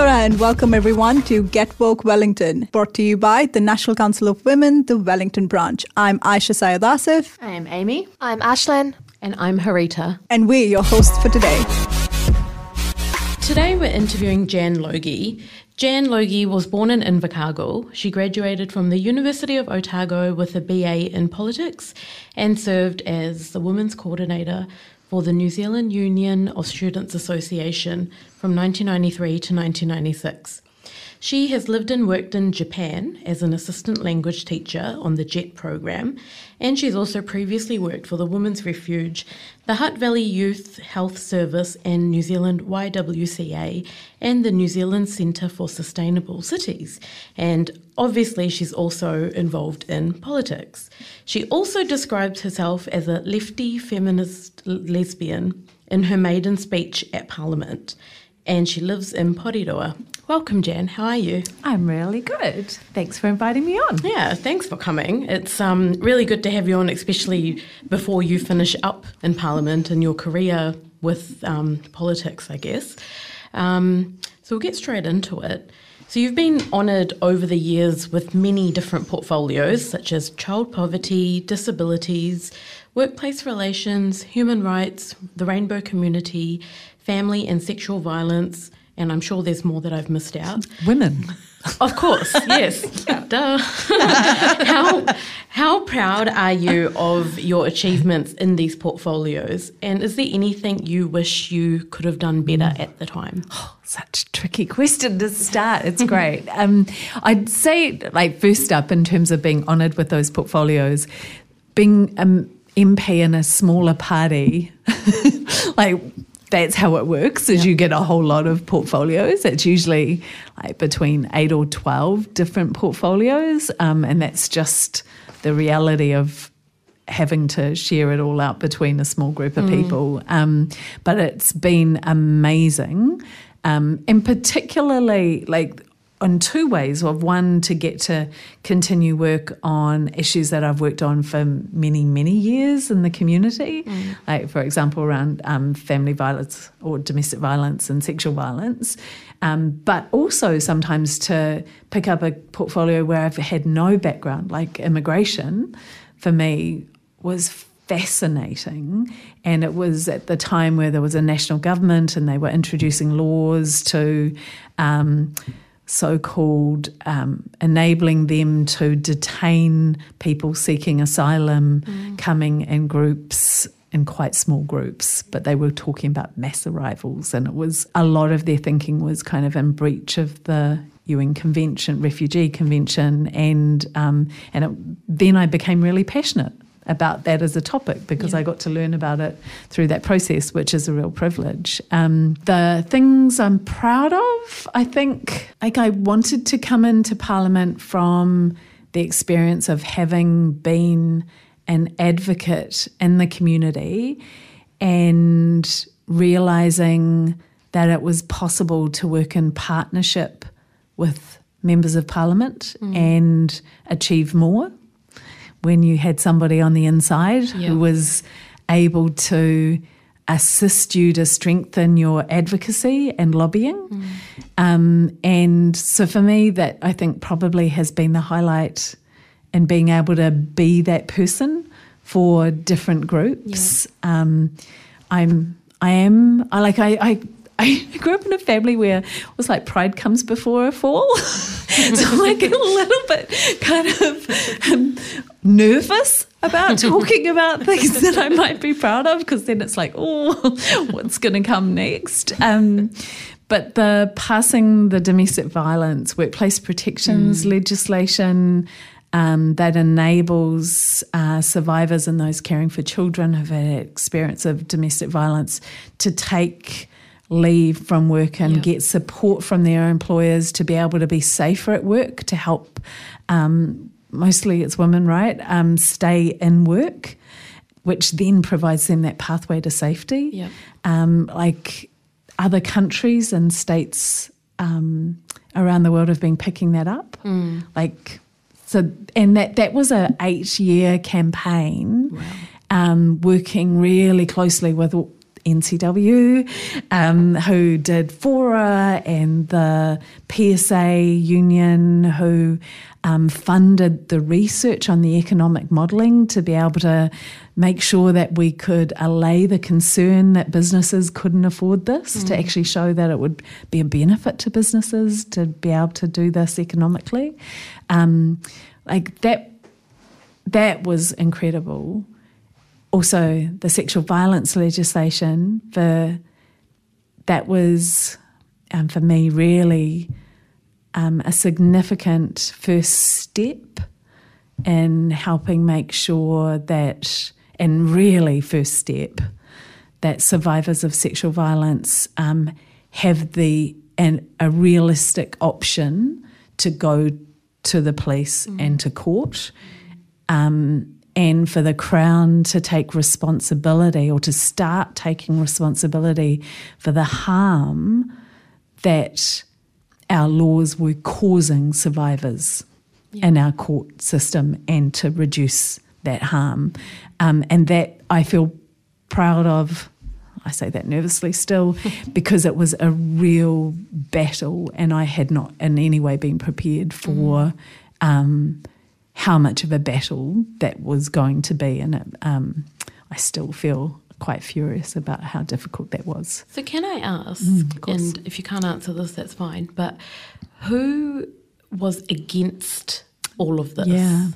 Kia and welcome everyone to Get Woke Wellington, brought to you by the National Council of Women, the Wellington branch. I'm Aisha Syed Asif. I am Amy. I'm Aisling. And I'm Harita. And we're your hosts for today. Today we're interviewing Jan Logie. Jan Logie was born in Invercargill. She graduated from the University of Otago with a BA in politics and served as the Women's Coordinator for the New Zealand Union of Students Association from 1993 to 1996. She has lived and worked in Japan as an assistant language teacher on the JET program, and she's also previously worked for the Women's Refuge, the Hutt Valley Youth Health Service, and New Zealand YWCA, and the New Zealand Centre for Sustainable Cities. And obviously, she's also involved in politics. She also describes herself as a lefty feminist lesbian in her maiden speech at Parliament and she lives in Porirua. Welcome, Jan. How are you? I'm really good. Thanks for inviting me on. Yeah, thanks for coming. It's um, really good to have you on, especially before you finish up in Parliament and your career with um, politics, I guess. Um, so we'll get straight into it. So you've been honoured over the years with many different portfolios, such as child poverty, disabilities, workplace relations, human rights, the rainbow community, family and sexual violence, and I'm sure there's more that I've missed out. Women. Of course, yes. Duh. how, how proud are you of your achievements in these portfolios? And is there anything you wish you could have done better at the time? Oh, such a tricky question to start. It's great. um, I'd say, like, first up, in terms of being honoured with those portfolios, being an MP in a smaller party, like that's how it works is you get a whole lot of portfolios. It's usually like between 8 or 12 different portfolios um, and that's just the reality of having to share it all out between a small group of mm. people. Um, but it's been amazing um, and particularly like in two ways of one to get to continue work on issues that I've worked on for many many years in the community mm. like for example around um, family violence or domestic violence and sexual violence um, but also sometimes to pick up a portfolio where I've had no background like immigration for me was fascinating. And it was at the time where there was a national government and they were introducing laws to um, so called um, enabling them to detain people seeking asylum mm. coming in groups in quite small groups, but they were talking about mass arrivals, and it was a lot of their thinking was kind of in breach of the UN Convention, Refugee Convention, and um, and it, then I became really passionate about that as a topic because yeah. I got to learn about it through that process, which is a real privilege. Um, the things I'm proud of, I think, like I wanted to come into Parliament from the experience of having been an advocate in the community and realizing that it was possible to work in partnership with members of parliament mm. and achieve more when you had somebody on the inside yep. who was able to assist you to strengthen your advocacy and lobbying. Mm. Um, and so for me, that I think probably has been the highlight in being able to be that person for different groups. Um, I'm, I am, I like, I, I I grew up in a family where it was like pride comes before a fall. so like a little bit kind of um, nervous about talking about things that I might be proud of because then it's like, oh, what's going to come next? Um, but the passing the domestic violence workplace protections mm. legislation um, that enables uh, survivors and those caring for children who've had experience of domestic violence to take leave from work and get support from their employers to be able to be safer at work to help um, mostly it's women right um, stay in work which then provides them that pathway to safety um, like other countries and states um, around the world have been picking that up mm. like so and that that was a eight year campaign wow. Um, working really closely with NCW, um, who did Fora and the PSA union, who um, funded the research on the economic modelling to be able to make sure that we could allay the concern that businesses couldn't afford this, mm. to actually show that it would be a benefit to businesses to be able to do this economically. Um, like that, that was incredible also the sexual violence legislation for that was um, for me really um, a significant first step in helping make sure that and really first step that survivors of sexual violence um, have the and a realistic option to go to the police mm. and to court um, and for the Crown to take responsibility or to start taking responsibility for the harm that our laws were causing survivors yeah. in our court system and to reduce that harm. Um, and that I feel proud of. I say that nervously still because it was a real battle and I had not in any way been prepared for. Mm. Um, how much of a battle that was going to be. And it, um, I still feel quite furious about how difficult that was. So, can I ask, mm, and if you can't answer this, that's fine, but who was against all of this? Yeah.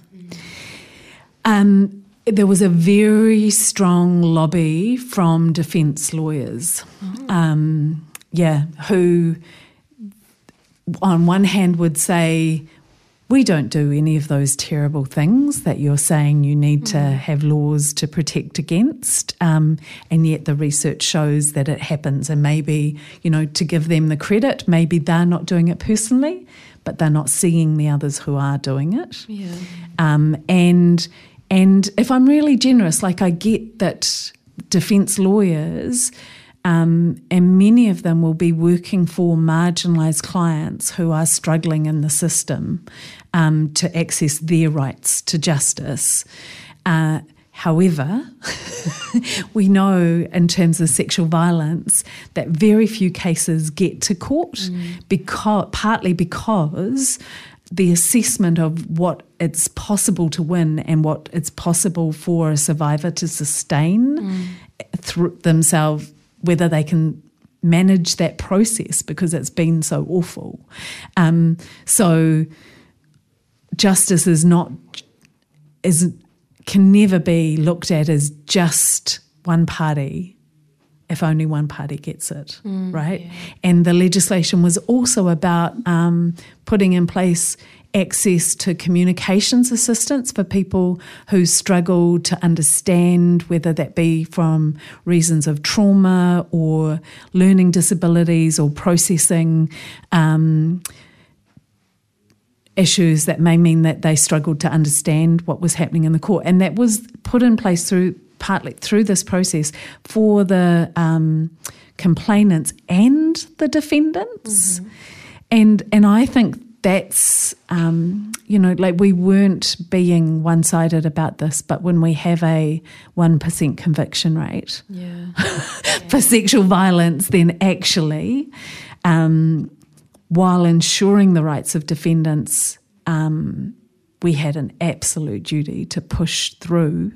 Um, there was a very strong lobby from defence lawyers. Oh. Um, yeah, who on one hand would say, we don't do any of those terrible things that you're saying you need mm. to have laws to protect against. Um, and yet the research shows that it happens. And maybe, you know, to give them the credit, maybe they're not doing it personally, but they're not seeing the others who are doing it. Yeah. Um, and and if I'm really generous, like I get that defence lawyers um, and many of them will be working for marginalised clients who are struggling in the system um, to access their rights to justice. Uh, however, we know in terms of sexual violence that very few cases get to court, mm. because, partly because the assessment of what it's possible to win and what it's possible for a survivor to sustain mm. through themselves whether they can manage that process because it's been so awful. Um, so justice is not is can never be looked at as just one party if only one party gets it, mm, right? Yeah. And the legislation was also about um, putting in place access to communications assistance for people who struggle to understand, whether that be from reasons of trauma or learning disabilities or processing. Um, issues that may mean that they struggled to understand what was happening in the court. And that was put in place through partly through this process for the um, complainants and the defendants. Mm-hmm. And and I think that's um, you know like we weren't being one-sided about this but when we have a 1% conviction rate yeah. for sexual violence then actually um, while ensuring the rights of defendants um, we had an absolute duty to push through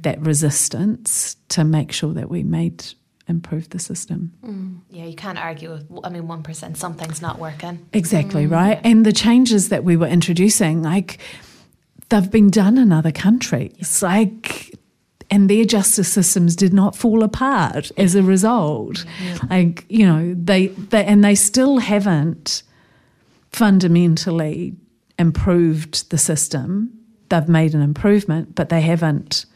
that resistance to make sure that we made improve the system. Mm. Yeah, you can't argue with, I mean, 1%, something's not working. Exactly, mm. right? And the changes that we were introducing, like, they've been done in other countries. Like, and their justice systems did not fall apart as a result. Yeah. Like, you know, they, they, and they still haven't fundamentally improved the system. They've made an improvement, but they haven't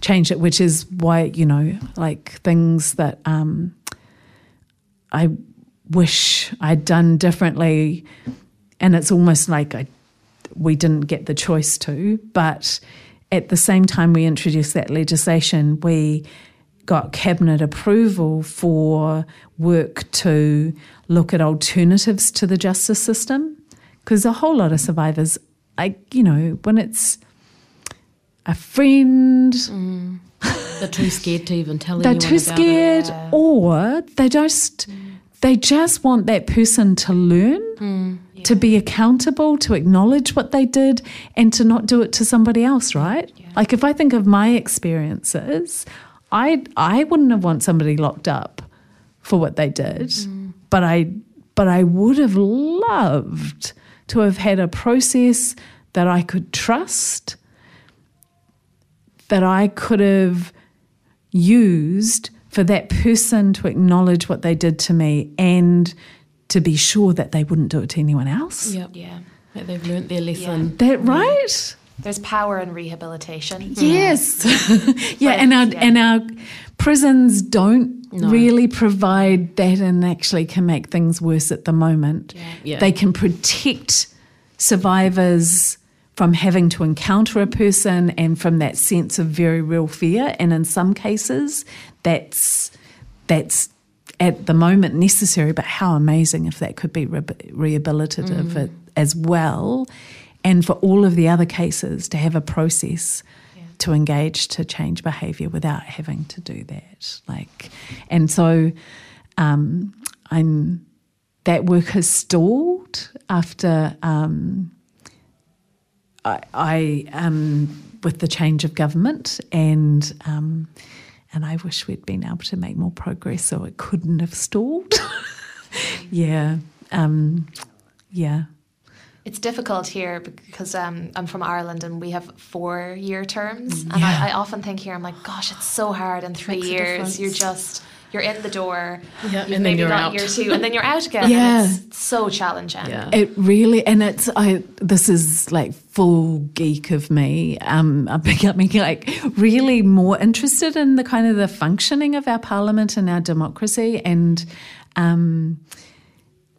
changed it, which is why, you know, like things that um, I wish I'd done differently. And it's almost like I, we didn't get the choice to. But at the same time we introduced that legislation, we got cabinet approval for work to look at alternatives to the justice system. Because a whole lot of survivors, like, you know, when it's a friend. Mm. They're too scared to even tell they're too scared Yeah. or they just they just want that person to learn to be accountable to acknowledge what they did and to not do it to somebody else right like if i think of my experiences i i wouldn't have want somebody locked up for what they did but i but i would have loved to have had a process that i could trust that i could have used for that person to acknowledge what they did to me and to be sure that they wouldn't do it to anyone else. Yep. Yeah. That they've learnt their lesson. That right? There's power in rehabilitation. Hmm. Yes. yeah, But, and our yeah. and our prisons don't No. really provide that and actually can make things worse at the moment. Yeah. They can protect survivors from having to encounter a person and from that sense of very real fear. And in some cases that's that's at the moment necessary but how amazing if that could be re- rehabilitative a- as well. And for all of the other cases to have a process to engage to change behavior without having to do that. Like and so um, i'm that work has stalled after um, I, I um, with the change of government and um, and I wish we'd been able to make more progress so it couldn't have stalled. yeah, um, yeah, It's difficult here because um, I'm from Ireland and we have four year terms. And Yeah. I, I often think here, I'm like, gosh, it's so hard in three Makes years. You're just, you're in the door. Yeah, and then maybe you're out. year two, and then you're out again. Yeah. It's so challenging. Yeah. It really, and it's I. This is like full geek of me. Um, I'm becoming like really more interested in the kind of the functioning of our parliament and our democracy, and um,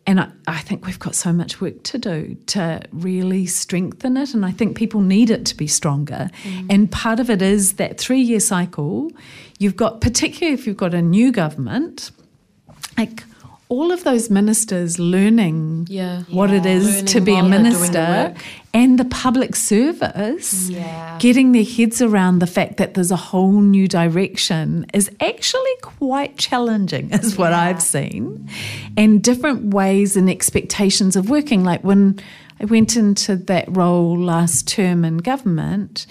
and I, I think we've got so much work to do to really strengthen it. And I think people need it to be stronger. And part of it is that three year cycle. You've got, particularly if you've got a new government, like all of those ministers learning Yeah. what it is Learning to be a while the minister and the public service Yeah. getting their heads around the fact that there's a whole new direction is actually quite challenging is what Yeah. I've seen and different ways and expectations of working like when I went into that role last term in government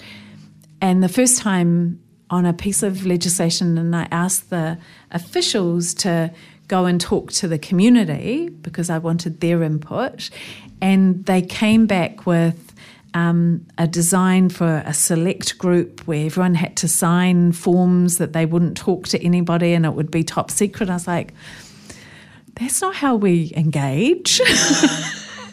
and the first time on a piece of legislation, and I asked the officials to go and talk to the community because I wanted their input, and they came back with um, a design for a select group where everyone had to sign forms that they wouldn't talk to anybody and it would be top secret. I was like, that's not how we engage.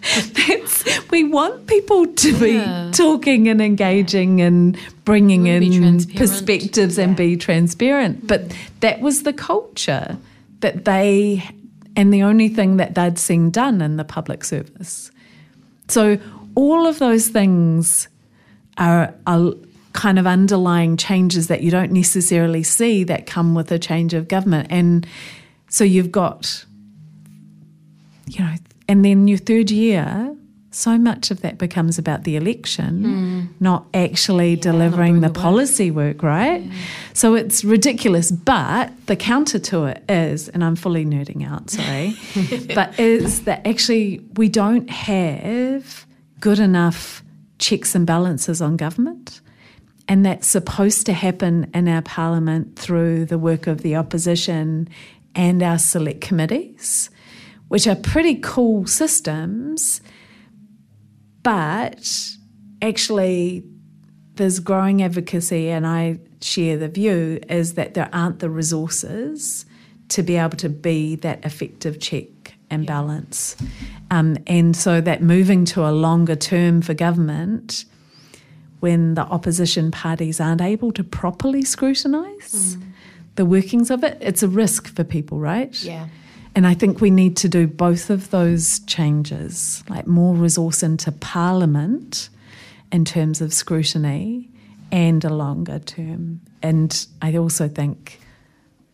That's, we want people to be Yeah. talking and engaging and bringing in perspectives and be transparent. But that was the culture that they, and the only thing that they'd seen done in the public service. So all of those things are, are kind of underlying changes that you don't necessarily see that come with a change of government. And so you've got, you know, and then your third year, so much of that becomes about the election, not actually delivering doing the the policy work, right? So it's ridiculous. But the counter to it is, and I'm fully nerding out, sorry, but is that actually we don't have good enough checks and balances on government. And that's supposed to happen in our parliament through the work of the opposition and our select committees, which are pretty cool systems. But actually, there's growing advocacy, and I share the view, is that there aren't the resources to be able to be that effective check and balance. Um, and so that moving to a longer term for government when the opposition parties aren't able to properly scrutinise the workings of it, it's a risk for people, right? Yeah. And I think we need to do both of those changes, like more resource into Parliament in terms of scrutiny and a longer term. And I also think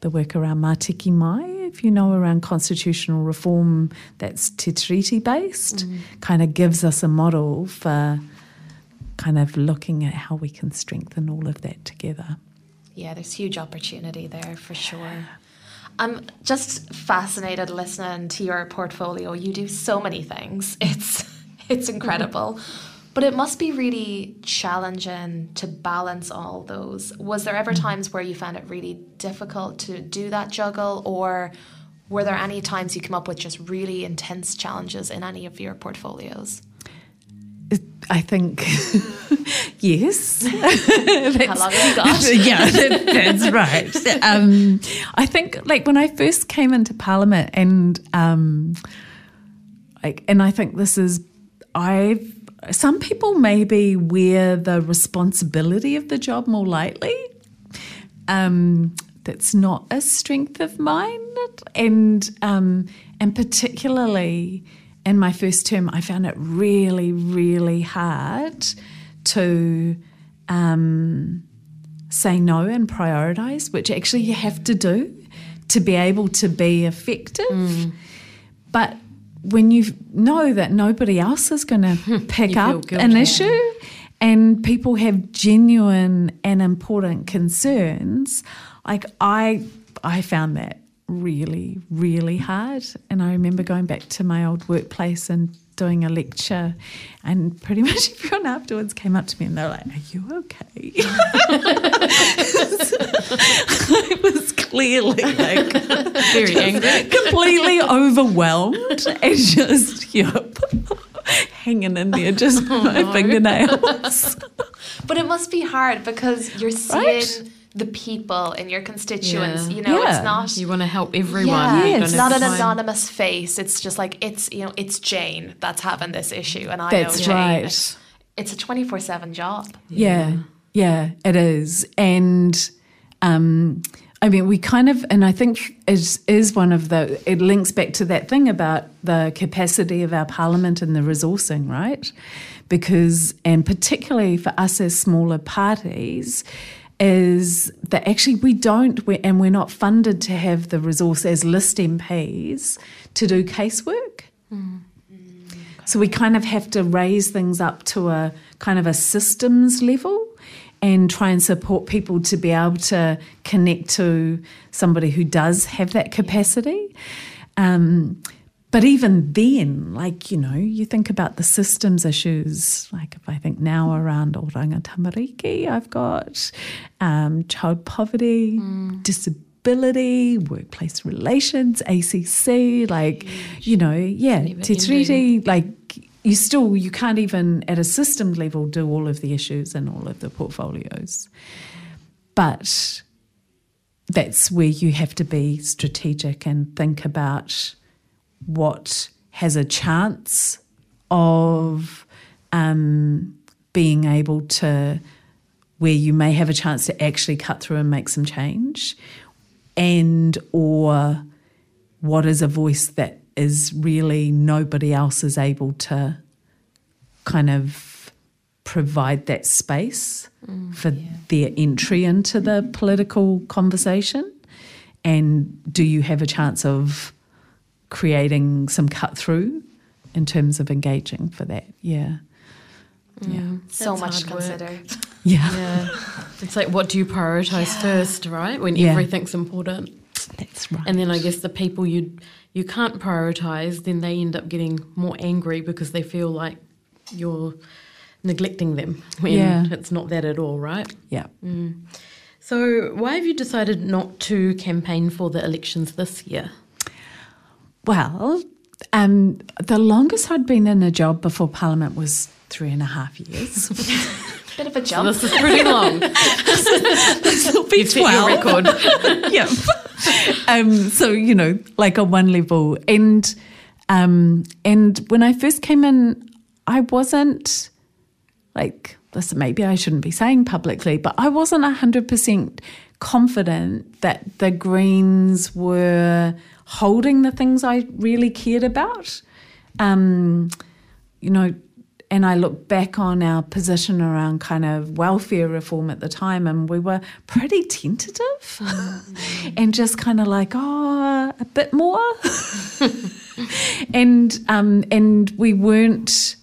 the work around Matike Mai, if you know, around constitutional reform that's te treaty based, mm. kind of gives us a model for kind of looking at how we can strengthen all of that together. Yeah, there's huge opportunity there for sure. I'm just fascinated listening to your portfolio. You do so many things. It's it's mm-hmm. incredible. But it must be really challenging to balance all those. Was there ever mm-hmm. times where you found it really difficult to do that juggle or were there any times you come up with just really intense challenges in any of your portfolios? I think yes. How long have you got? yeah, that, that's right. Um, I think like when I first came into Parliament, and um, like, and I think this is I've some people maybe wear the responsibility of the job more lightly. Um, that's not a strength of mine, and um, and particularly in my first term, I found it really, really hard to um, say no and prioritize, which actually you have to do to be able to be effective. Mm. But when you know that nobody else is going to pick up an issue and people have genuine and important concerns, like I, I found that really, really hard. And I remember going back to my old workplace and doing a lecture, and pretty much everyone afterwards came up to me and they were like, Are you okay? I was clearly like very angry, completely overwhelmed, and just, yep. Hanging in there just oh, my no. fingernails. But it must be hard because you're seeing right? The people in your constituents. Yeah. You know, yeah. it's not you want to help everyone. Yeah, yes. it's not an anonymous face. It's just like it's you know it's Jane that's having this issue, and I that's know Jane. Right. It's, it's a twenty four seven job. Yeah. yeah, it is, and. Um, I mean, we kind of, and I think is is one of the. It links back to that thing about the capacity of our parliament and the resourcing, right? Because, and particularly for us as smaller parties, is that actually we don't, and we're not funded to have the resource as list MPs to do casework. Mm. So we kind of have to raise things up to a kind of a systems level and try and support people to be able to connect to somebody who does have that capacity. Um, but even then, like, you know, you think about the systems issues, like if I think now around Oranga Tamariki, I've got um, child poverty, mm. disability, workplace relations, ACC, like, you know, yeah, Te Tiriti, like, you still, you can't even at a system level do all of the issues and all of the portfolios. But that's where you have to be strategic and think about what has a chance of um, being able to, where you may have a chance to actually cut through and make some change, and or what is a voice that is really nobody else is able to kind of provide that space mm, for yeah. their entry into the political conversation? And do you have a chance of creating some cut through in terms of engaging for that. Yeah. Mm, yeah. So much to consider. Yeah. yeah. It's like, what do you prioritize yeah. first, right? When yeah. everything's important. That's right. And then I guess the people you you can't prioritize, then they end up getting more angry because they feel like you're neglecting them when yeah. it's not that at all, right? Yeah. Mm. So, why have you decided not to campaign for the elections this year? Well, um, the longest I'd been in a job before Parliament was three and a half years. Bit of a jump. So this is pretty long. this will be you 12. your record. yeah. Um, so, you know, like on one level. And um, and when I first came in, I wasn't like, listen, maybe I shouldn't be saying publicly, but I wasn't 100% confident that the Greens were holding the things I really cared about. Um, you know, and I look back on our position around kind of welfare reform at the time, and we were pretty tentative mm-hmm. and just kind of like, oh, a bit more. and um, and we weren't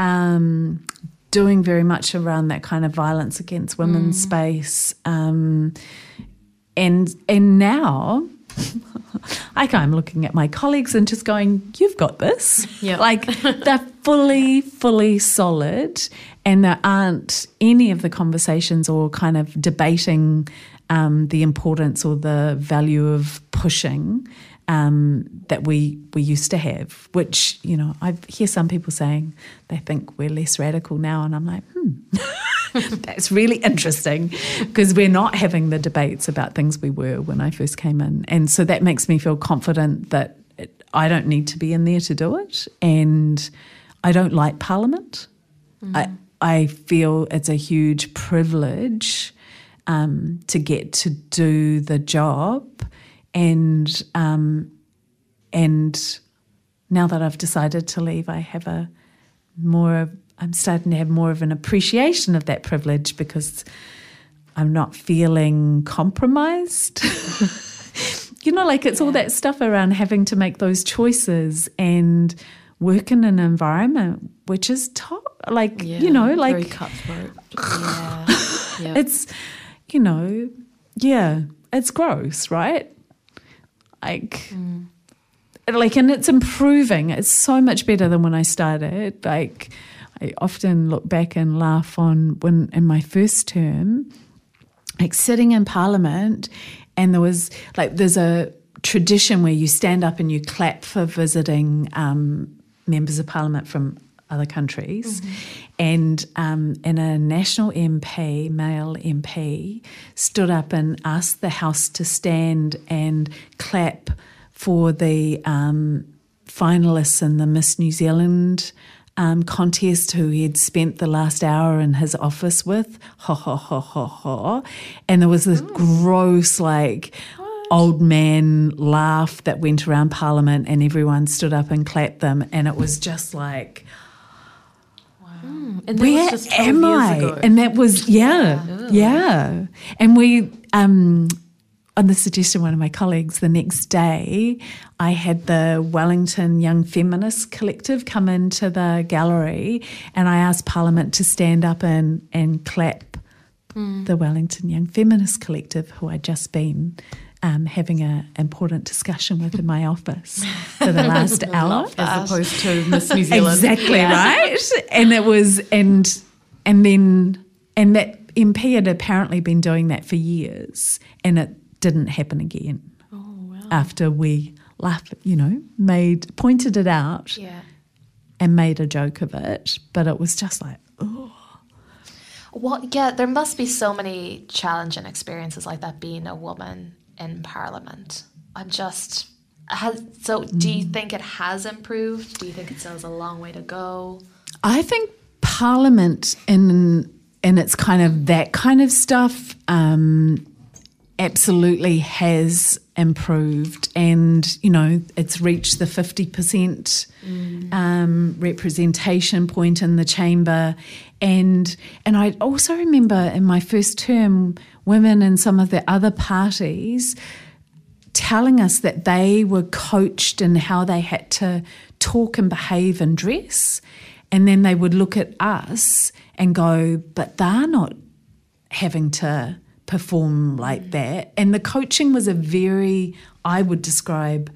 um, doing very much around that kind of violence against women space. Um, and and now like I'm looking at my colleagues and just going, You've got this. Yeah. Like they're fully, fully solid and there aren't any of the conversations or kind of debating um, the importance or the value of pushing um, that we we used to have, which you know I hear some people saying they think we're less radical now, and I'm like, hmm, that's really interesting because we're not having the debates about things we were when I first came in, and so that makes me feel confident that it, I don't need to be in there to do it, and I don't like Parliament. I I feel it's a huge privilege um, to get to do the job and um, and now that I've decided to leave, I have a more. Of, I'm starting to have more of an appreciation of that privilege because I'm not feeling compromised. you know, like it's all that stuff around having to make those choices and work in an environment which is top, like you know, like very cutthroat. Yeah. yeah. it's you know yeah it's gross right like like and it's improving. It's so much better than when i started. Like i often look back and laugh on when in my first term like sitting in parliament and there was like there's a tradition where you stand up and you clap for visiting um, members of parliament from other countries and um, and a national MP male MP stood up and asked the house to stand and clap for the um, finalists in the Miss New Zealand um, contest who he had spent the last hour in his office with. Ha ha ha ha ha. And there was this gross, like, old man laugh that went around Parliament, and everyone stood up and clapped them. And it was just like, And where was just am I? And that was yeah, yeah. And we, um, on the suggestion of one of my colleagues, the next day I had the Wellington Young Feminist Collective come into the gallery, and I asked Parliament to stand up and and clap the Wellington Young Feminist Collective, who I'd just been. Um, having an important discussion with in my office for the last hour as opposed to Miss New Zealand. Exactly right. And it was and and then and that MP had apparently been doing that for years and it didn't happen again. Oh wow. After we laughed, you know, made pointed it out yeah. and made a joke of it, but it was just like, oh, What? Yeah, there must be so many challenging experiences like that being a woman in Parliament. I'm just. Has, so, do you think it has improved? Do you think it still has a long way to go? I think Parliament in in its kind of that kind of stuff um, absolutely has improved, and you know it's reached the fifty percent um, representation point in the chamber, and and I also remember in my first term, women in some of the other parties telling us that they were coached in how they had to talk and behave and dress. And then they would look at us and go, but they're not having to perform like that. And the coaching was a very, I would describe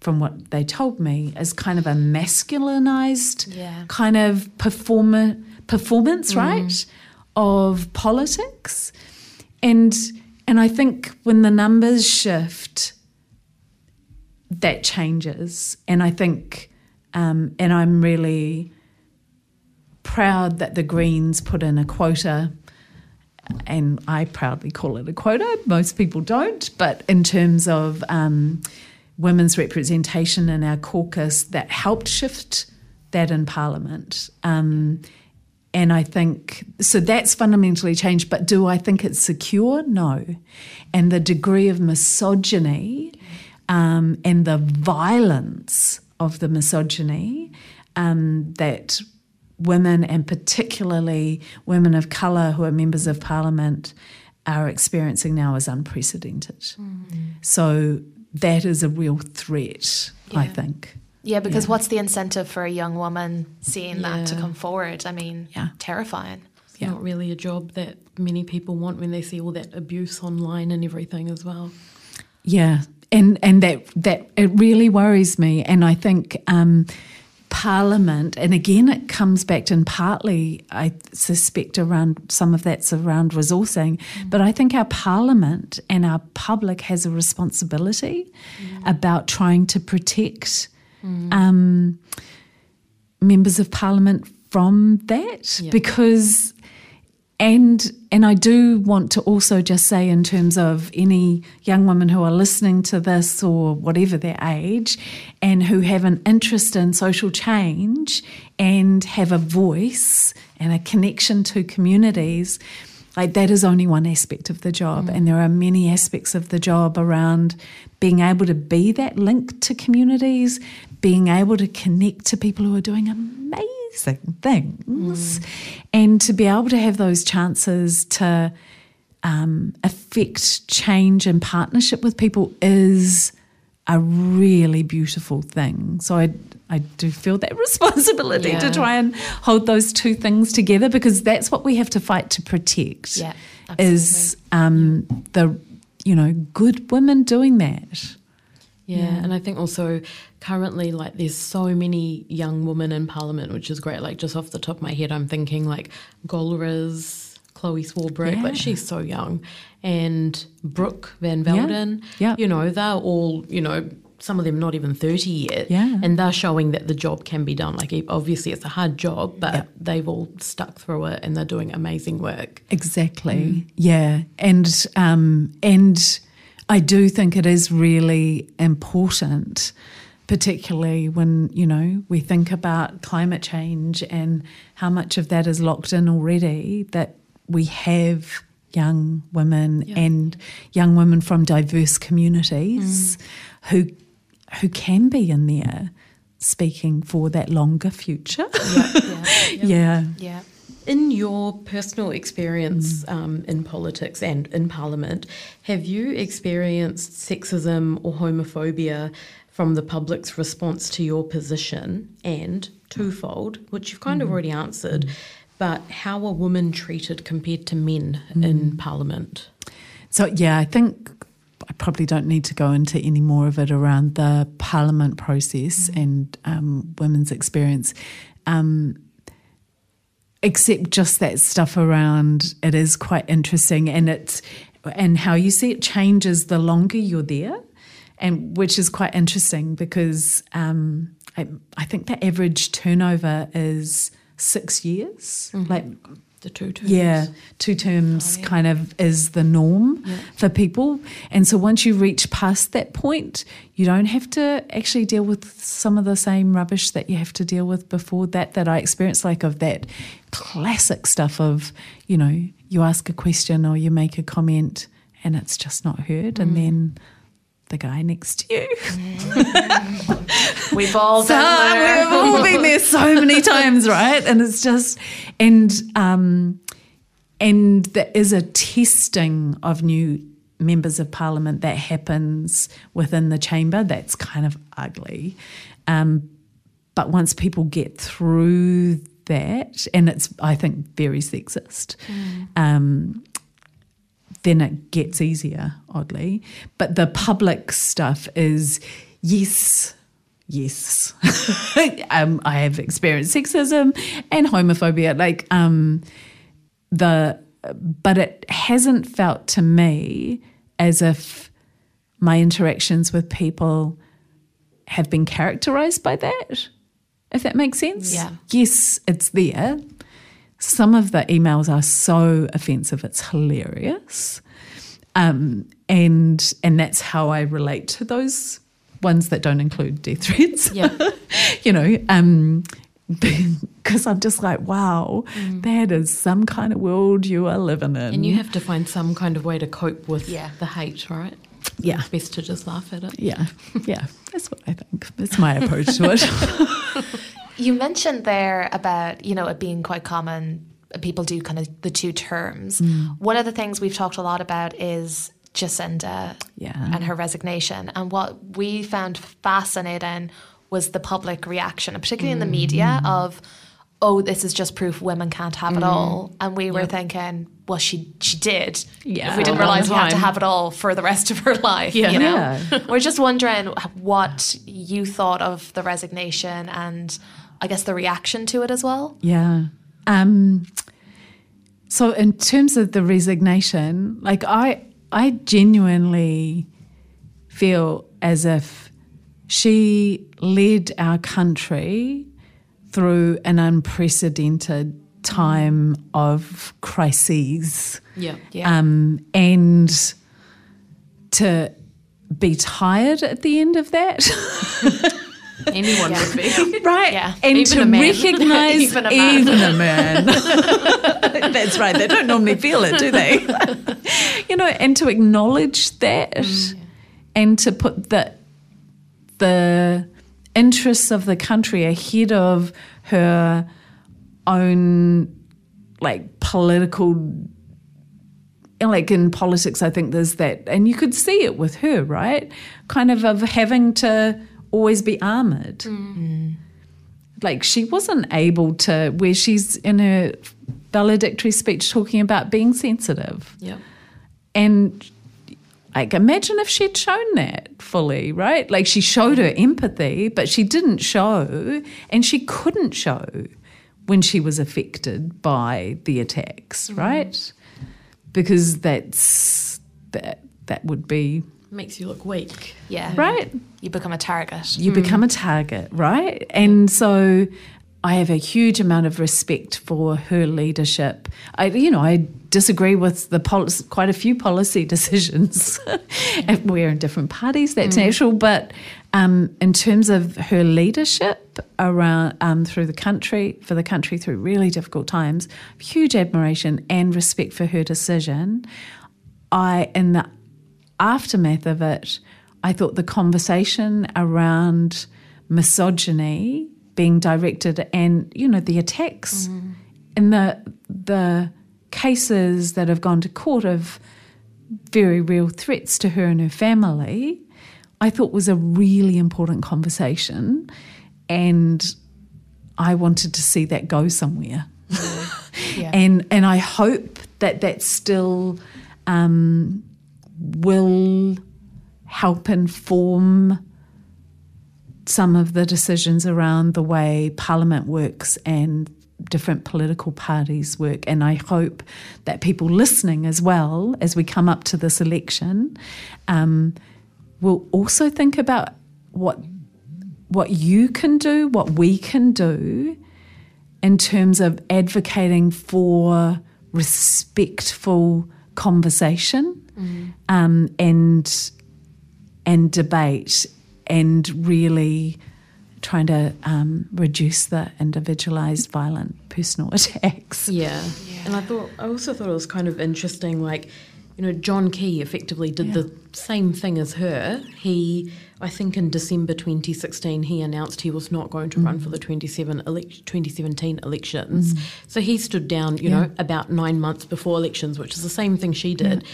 from what they told me, as kind of a masculinized Yeah. kind of performer, performance, right, of politics. And and I think when the numbers shift, that changes. And I think, um, and I'm really proud that the Greens put in a quota, and I proudly call it a quota. Most people don't, but in terms of um, women's representation in our caucus, that helped shift that in Parliament. Um, and I think so that's fundamentally changed. But do I think it's secure? No. And the degree of misogyny um, and the violence of the misogyny um, that women, and particularly women of colour who are members of parliament, are experiencing now is unprecedented. So that is a real threat, I think. Yeah, because Yeah. what's the incentive for a young woman seeing that to come forward? I mean, Yeah. terrifying. It's not really a job that many people want when they see all that abuse online and everything as well. Yeah, and and that that it really worries me, and I think um, Parliament, and again, it comes back to, and partly I suspect around some of that's around resourcing, mm. but I think our Parliament and our public has a responsibility mm. about trying to protect. Mm. Um, members of parliament from that because and and I do want to also just say in terms of any young women who are listening to this or whatever their age and who have an interest in social change and have a voice and a connection to communities like that is only one aspect of the job and there are many aspects of the job around being able to be that link to communities being able to connect to people who are doing amazing things and to be able to have those chances to um, affect change and partnership with people is a really beautiful thing. So I I do feel that responsibility to try and hold those two things together because that's what we have to fight to protect. Yeah, is um, the you know good women doing that. Yeah, and I think also currently, like, there's so many young women in Parliament, which is great. Like, just off the top of my head, I'm thinking like Golriz, Chloe Swarbrick, Yeah. like she's so young, and Brooke Van Yeah, Velden. yeah. you know, they're all you know. Some of them not even 30 yet. Yeah. And they're showing that the job can be done. Like, obviously, it's a hard job, but Yeah. they've all stuck through it and they're doing amazing work. Exactly. Yeah, and um, and I do think it is really important, particularly when you know we think about climate change and how much of that is locked in already. That we have young women Yeah. and young women from diverse communities who who can be in there speaking for that longer future. Yeah. yeah. yeah. In your personal experience Mm. um, in politics and in Parliament, have you experienced sexism or homophobia from the public's response to your position? And twofold, which you've kind of Mm. already answered, but how are women treated compared to men Mm. in Parliament? So yeah, I think I probably don't need to go into any more of it around the parliament process and um, women's experience, um, except just that stuff around. It is quite interesting, and it's and how you see it changes the longer you're there, and which is quite interesting because um, I, I think the average turnover is six years, like The two terms? yeah, two terms oh, kind of is the norm for people. And so once you reach past that point, you don't have to actually deal with some of the same rubbish that you have to deal with before that, that I experienced, like of that classic stuff of, you know, you ask a question or you make a comment and it's just not heard. And mm. then the guy next to you. We've all So been there. we've all been there so many times, right? And it's just and um and there is a testing of new members of parliament that happens within the chamber. That's kind of ugly. Um, but once people get through that, and it's I think very sexist. Um, then it gets easier, oddly. But the public stuff is yes, yes. um, I have experienced sexism and homophobia. Like um, the, but it hasn't felt to me as if my interactions with people have been characterized by that. If that makes sense. Yeah. Yes, it's there. Some of the emails are so offensive, it's hilarious. Um, and and that's how I relate to those ones that don't include death threats. Yeah. you know, um, because I'm just like, wow, that is some kind of world you are living in. And you have to find some kind of way to cope with Yeah. the hate, right? Yeah. It's best to just laugh at it. yeah, yeah, that's what I think. That's my approach to it. You mentioned there about, you know, it being quite common, people do kind of the two terms. One of the things we've talked a lot about is Jacinda Yeah. and her resignation. And what we found fascinating was the public reaction, particularly in the media, of oh, this is just proof women can't have it all. And we were thinking, well, she she did. Yeah. If we didn't realize we had to have it all for the rest of her life. Yeah. You know? Yeah. we're just wondering what you thought of the resignation and I guess the reaction to it as well. Yeah. Um, so in terms of the resignation, like I I genuinely feel as if she led our country through an unprecedented time of crises. Yeah. Yeah. Um, and to be tired at the end of that. Anyone would be. Right. Yeah. And Even to recognize Even a man. even a man. That's right. They don't normally feel it, do they? you know, and to acknowledge that mm, and to put the the interests of the country ahead of her own like political like in politics, I think there's that, and you could see it with her, right? Kind of of having to always be armored. Mm. Mm. Like she wasn't able to, where she's in her valedictory speech talking about being sensitive. Yeah. And like, imagine if she'd shown that fully, right? Like, she showed her empathy, but she didn't show, and she couldn't show when she was affected by the attacks, mm. right? Because that's that that would be Makes you look weak. Yeah. right. You become a target. You become a target, right? And so I have a huge amount of respect for her leadership. I, you know, I disagree with the policy, quite a few policy decisions. and We're in different parties, that's natural. But um, in terms of her leadership around um, through the country, for the country through really difficult times, huge admiration and respect for her decision. I, in the aftermath of it, I thought the conversation around misogyny being directed and you know the attacks and the the cases that have gone to court of very real threats to her and her family, I thought was a really important conversation, and I wanted to see that go somewhere. Yeah. and and I hope that that's still um, will help inform some of the decisions around the way Parliament works and different political parties work. And I hope that people listening as well as we come up to this election um, will also think about what what you can do, what we can do in terms of advocating for respectful conversation um, and and debate and really trying to um, reduce the individualized violent personal attacks. Yeah. yeah. And I thought I also thought it was kind of interesting, like, you know, John Key effectively did the same thing as her. He I think in December 2016 he announced he was not going to run for the 27 elec 2017 elections. So he stood down, you know, about 9 months before elections, which is the same thing she did.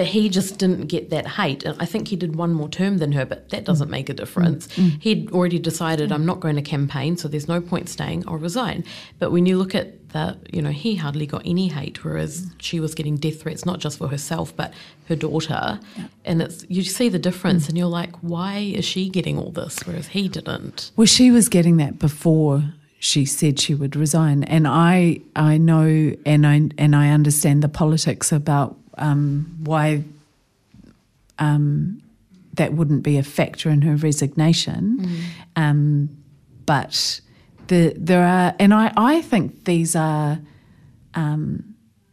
But he just didn't get that hate. I think he did one more term than her, but that doesn't mm. make a difference. Mm. Mm. He'd already decided, I'm not going to campaign, so there's no point staying, I'll resign. But when you look at the, you know, he hardly got any hate, whereas she was getting death threats, not just for herself, but her daughter. And it's you see the difference, and you're like, why is she getting all this, whereas he didn't? Well, she was getting that before she said she would resign, and I I know and I and I understand the politics about um, why um, that wouldn't be a factor in her resignation, um, but the there are and I I think these are. Um,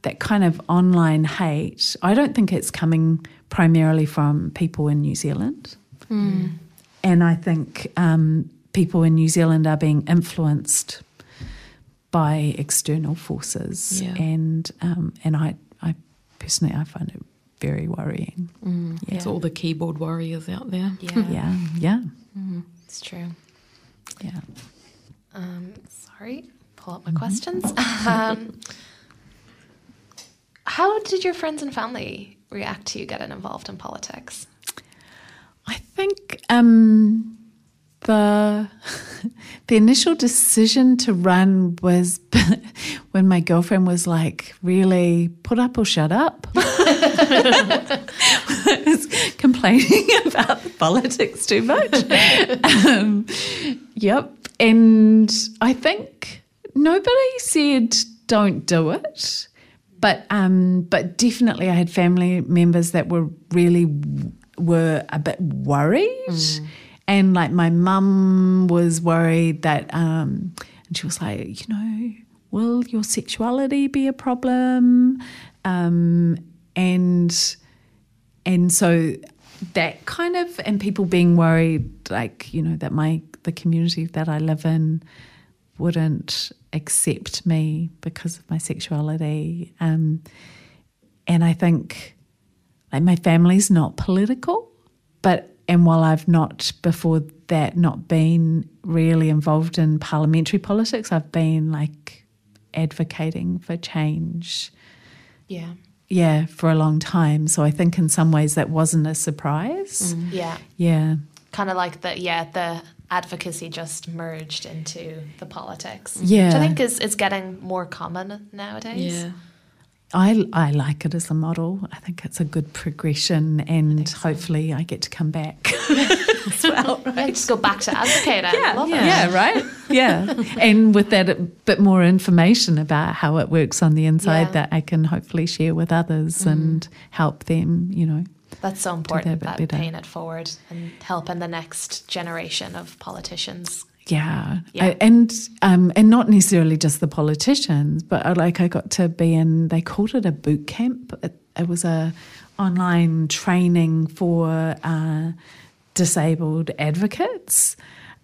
that kind of online hate, I don't think it's coming primarily from people in New Zealand. And I think um, people in New Zealand are being influenced by external forces, Yeah. and um, and I personally I find it very worrying. It's all the keyboard warriors out there. Yeah, Yeah, yeah, it's true. yeah. Um, sorry, pull up my questions. Um, how did your friends and family react to you getting involved in politics? I think um, the the initial decision to run was when my girlfriend was like, "Really, put up or shut up." was complaining about politics too much. Um, yep, and I think nobody said don't do it, but um, but definitely I had family members that were really were a bit worried. Mm and like my mum was worried that, um, and she was like, you know, will your sexuality be a problem? Um, and and so that kind of and people being worried like you know that my the community that I live in wouldn't accept me because of my sexuality um, and I think like my family's not political but and while I've not before that not been really involved in parliamentary politics, I've been like advocating for change. Yeah. Yeah, for a long time. So I think in some ways that wasn't a surprise. Mm. Yeah. Yeah. Kind of like the yeah, the advocacy just merged into the politics. Yeah. Which I think is is getting more common nowadays. Yeah. I, I like it as a model. I think it's a good progression, and so. hopefully, I get to come back as well. Right? Just go back to advocating. Yeah, yeah. yeah, right. Yeah, and with that, a bit more information about how it works on the inside yeah. that I can hopefully share with others mm. and help them. You know, that's so important. That, that paying it forward and helping the next generation of politicians yeah, yeah. I, and um, and not necessarily just the politicians, but I, like I got to be in. They called it a boot camp. It, it was a online training for uh, disabled advocates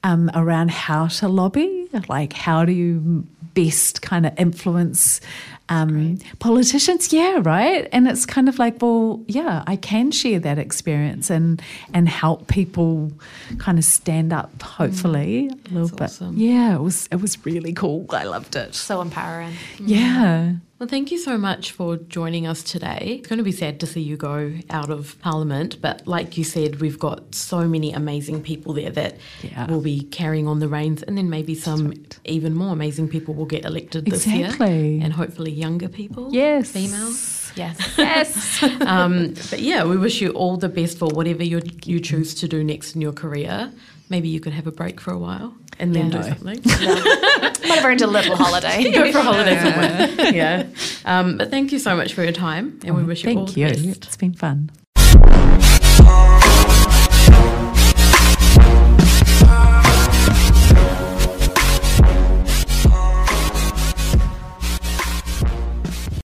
um, around how to lobby. Like, how do you best kind of influence um, politicians, yeah, right. And it's kind of like, well, yeah, I can share that experience and and help people kind of stand up. Hopefully, mm. a little bit. Awesome. Yeah, it was it was really cool. I loved it. So empowering. Yeah. Well, thank you so much for joining us today. It's going to be sad to see you go out of Parliament, but like you said, we've got so many amazing people there that yeah. will be carrying on the reins, and then maybe some right. even more amazing people will get elected this exactly. year, and hopefully younger people, yes, females, yes, yes. um, but yeah, we wish you all the best for whatever you you choose to do next in your career. Maybe you could have a break for a while and then yeah. do something. Yeah. Might have earned a little holiday. Go for a holiday somewhere. yeah. Um, but thank you so much for your time, and we wish you thank all you. the best. It's been fun.